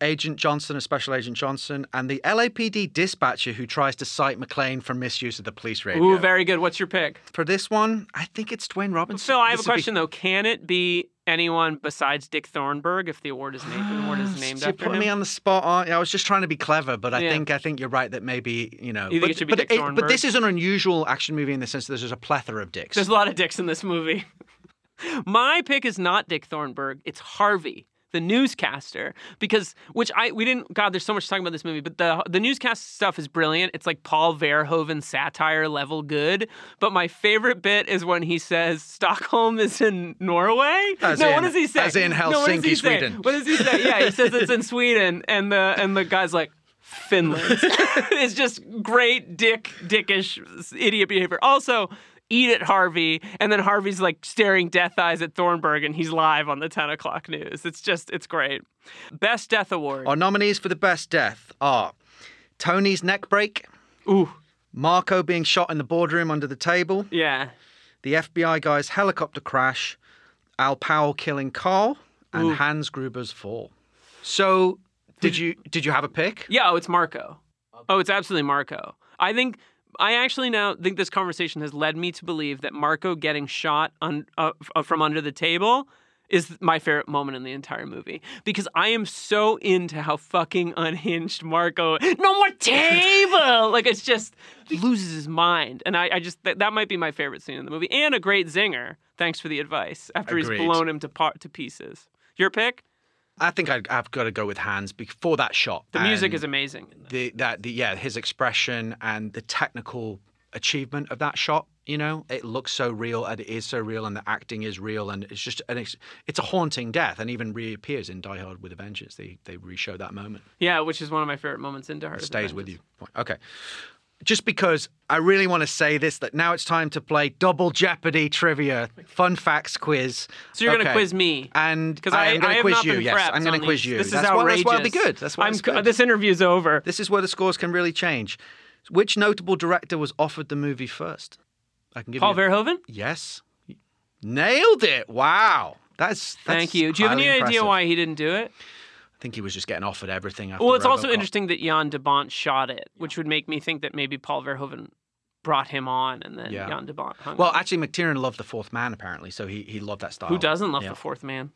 Agent Johnson, a Special Agent Johnson, and the LAPD dispatcher who tries to cite McClane for misuse of the police radio. Ooh, very good. What's your pick? For this one, I think it's Dwayne Robinson. Phil, I have a This be- question though. Can it be anyone besides Dick Thornburg if the award is named, award is named after putting him? me on the spot. you? I was just trying to be clever, but I Yeah. think I think you're right that maybe you know. You but, it be but, Dick but Thornburg? this is an unusual action movie in the sense that there's a plethora of dicks. There's a lot of dicks in this movie. My pick is not Dick Thornburg. It's Harvey, the newscaster, because which I we didn't. God, there's so much talking about this movie, but the the newscast stuff is brilliant. It's like Paul Verhoeven satire level good. But my favorite bit is when he says Stockholm is in Norway. As no, in- what does he say? as in no, what does he Helsinki, say? Sweden. What does he say? Yeah, he says it's in Sweden, and the and the guy's like. Finland. it's just great dick dickish idiot behavior. Also, eat it, Harvey. And then Harvey's like staring death eyes at Thornburg and he's live on the 10 o'clock news. It's just, it's great. Best Death Award. Our nominees for the best death are Tony's neck break, Ooh, Marco being shot in the boardroom under the table, yeah. the FBI guy's helicopter crash, Al Powell killing Carl, and Ooh. Hans Gruber's fall. So, did you did you have a pick? Yeah, oh, it's Marco. Oh, it's absolutely Marco. I think I actually now think this conversation has led me to believe that Marco getting shot un, uh, f- from under the table is my favorite moment in the entire movie because I am so into how fucking unhinged Marco. No more table. like it's just loses his mind, and I, I just that, that might be my favorite scene in the movie and a great zinger. Thanks for the advice. After Agreed. he's blown him to part to pieces. Your pick? I think I'd, I've got to go with Hans before that shot. The music is amazing. the that the yeah his expression and the technical achievement of that shot. You know, it looks so real and it is so real, and the acting is real, and it's just an ex- it's a haunting death, and even reappears in Die Hard with a Vengeance. They they re-show that moment. Yeah, which is one of my favorite moments in Die Hard. It stays with you. Okay. Just because I really want to say this, that now it's time to play double Jeopardy trivia, fun facts quiz. So you're going to quiz me. and because I I, am going to quiz you. Yes, I'm going to quiz you. This that's is why, outrageous. that's why be good. That's why I'm, good. This interview's over. This is where the scores can really change. Which notable director was offered the movie first? I can give Paul you. Verhoeven. Yes, nailed it. Wow, that's, that's Thank you. Do you have any highly idea why he didn't do it? I think he was just getting offered everything. Well, it's also interesting that Jan de Bont shot it, which would make me think that maybe Paul Verhoeven brought him on, and then Yeah. Jan de Bont. Well, him. actually, McTiernan loved The Fourth Man apparently, so he he loved that style. who doesn't love Yeah. the Fourth Man?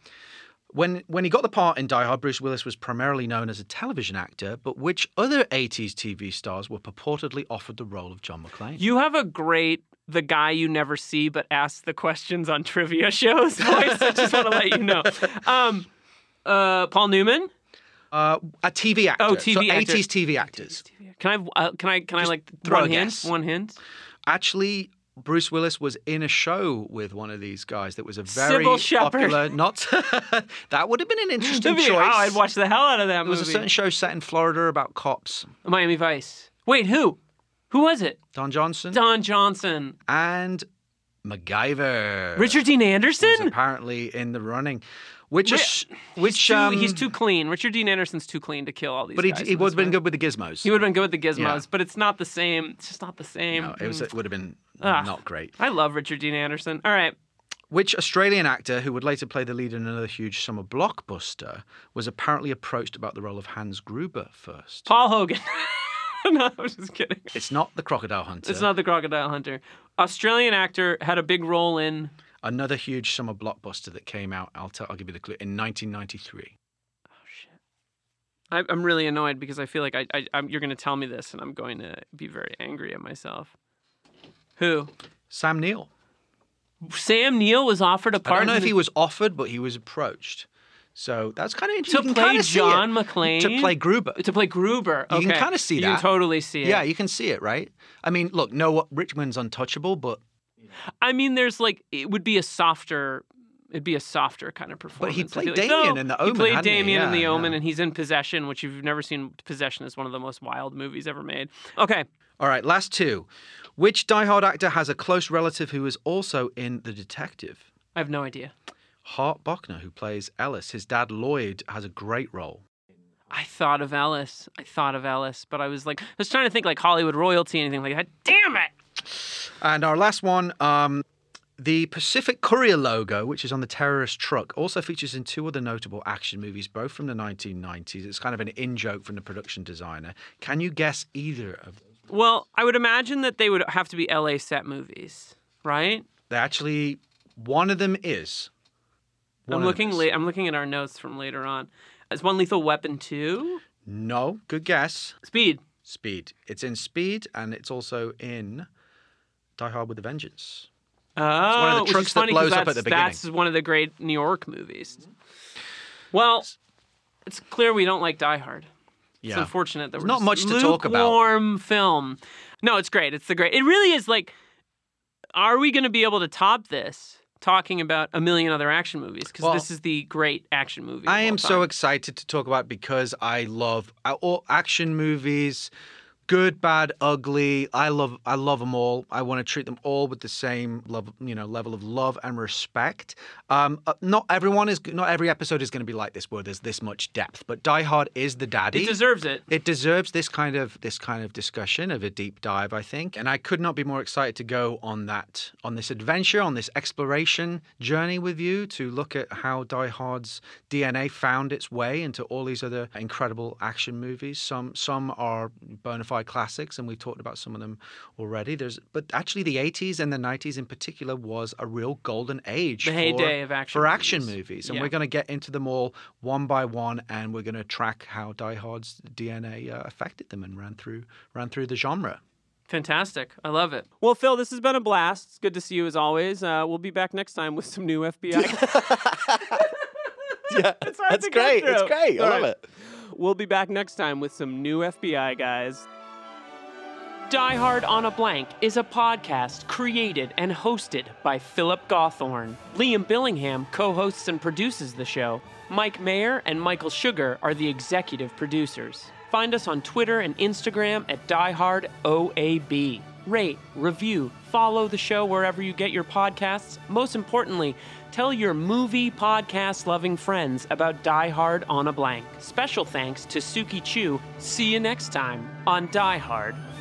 When when he got the part in Die Hard, Bruce Willis was primarily known as a television actor, but which other 80s TV stars were purportedly offered the role of John McClane? You have a great the guy you never see but asks the questions on trivia shows voice. I just want to let you know. Um, uh, Paul Newman. Uh, a TV actor. Oh, TV so actor. 80s TV actors. Can I? Uh, can I? Can I like throw one a hint? One hint. Actually, Bruce Willis was in a show with one of these guys that was a very Cybill Shepherd. popular. Not that would have been an interesting be- choice. Oh, I'd watch the hell out of that There was a certain show set in Florida about cops. Miami Vice. Wait, who? Who was it? Don Johnson Don Johnson. and MacGyver. Richard Dean was Anderson. apparently in the running, which is He's which too, um, he's too clean. Richard Dean Anderson's too clean to kill all these But he, he would have been way. good with the gizmos. He would have been good with the gizmos, Yeah. but it's not the same. It's just not the same. No, it was it would have been Ah. not great. I love Richard Dean Anderson. All right. Which Australian actor, who would later play the lead in another huge summer blockbuster, was apparently approached about the role of Hans Gruber first? Paul Hogan. no, I'm just kidding. It's not the Crocodile Hunter. It's not the Crocodile Hunter. Australian actor had a big role in. Another huge summer blockbuster that came out. I'll tell. I'll give you the clue. In 1993. Oh I, I'm really annoyed because I feel like I, I I'm, you're going to tell me this, and I'm going to be very angry at myself. Who? Sam Neill. Sam Neill was offered a part. I don't know if he was offered, but he was approached. So that's kind of to interesting. Can play John. McClane. To play Gruber. To play Gruber. Okay. You can kinda see that. You can totally see it. Yeah, you can see it, right? I mean, look, no, Rickman's untouchable, but I mean, there's like it would be a softer. It'd be a softer kind of performance. I played like. Damien No, in The Omen. He played hadn't he? Damien in The Omen, yeah. and he's in Possession, which if you've never seen Possession is one of the most wild movies ever made. Okay, All right, last two. Which Die Hard actor has a close relative who is also in The Detective? I have no idea. Hart Bochner, who plays Ellis. His dad, Lloyd, has a great role. I thought of Ellis. I thought of Ellis, but I was like, I was trying to think like Hollywood royalty, anything like that. Damn it! And our last one, um, the Pacific Courier logo, which is on the terrorist truck, also features in two other notable action movies, both from the 1990s. It's kind of an in joke from the production designer. Can you guess either of them? Well, I would imagine that they would have to be LA set movies, right? They actually, one of them is. One I'm looking. I'm looking at our notes from later on. Is one Lethal Weapon two? No, good guess. Speed. Speed. It's in Speed, and it's also in Die Hard with a Vengeance. Oh, one of the trucks that funny blows up at the beginning. That's one of the great New York movies. Well, it's clear we don't like Die Hard. Yeah. It's unfortunate that There's we're not much to talk about. Lukewarm film. No, it's great. It's the great. It really is like. Are we going to be able to top this? Talking about a million other action movies because Well, this is the great action movie. I am so excited to talk about because I love uh, all action movies, good, bad, ugly. I love I love them all. I want to treat them all with the same level, you know, level of love and respect. Um, uh, not everyone is not every episode is going to be like this where there's this much depth, but Die Hard is the daddy. It deserves it. It deserves this kind of this kind of discussion of a deep dive, I think. And I could not be more excited to go on that on this adventure, on this exploration journey with you to look at how Die Hard's DNA found its way into all these other incredible action movies. Some some are bona fide classics, and we've talked about some of them already. There's but actually the 80s and the 90s in particular was a real golden age The for, of action for action movies. movies. And Yeah. we're going to get into them all one by one, and we're going to track how Die Hard's DNA uh, affected them and ran through ran through the genre. Fantastic. I love it. Well, Phil, this has been a blast. It's good to see you as always. Uh, we'll be back next time with some new FBI. Yeah, It's hard that's great. It's great. I All love right. it. We'll be back next time with some new FBI guys. Die Hard on a Blank is a podcast created and hosted by Philip Gawthorne. Liam Billingham co hosts and produces the show. Mike Mayer and Michael Sugar are the executive producers. Find us on Twitter and Instagram at DieHardOAB. Rate, review, follow the show wherever you get your podcasts. Most importantly, tell your movie podcast loving friends about Die Hard on a Blank. Special thanks to Sukee Chew. See you next time on Die Hard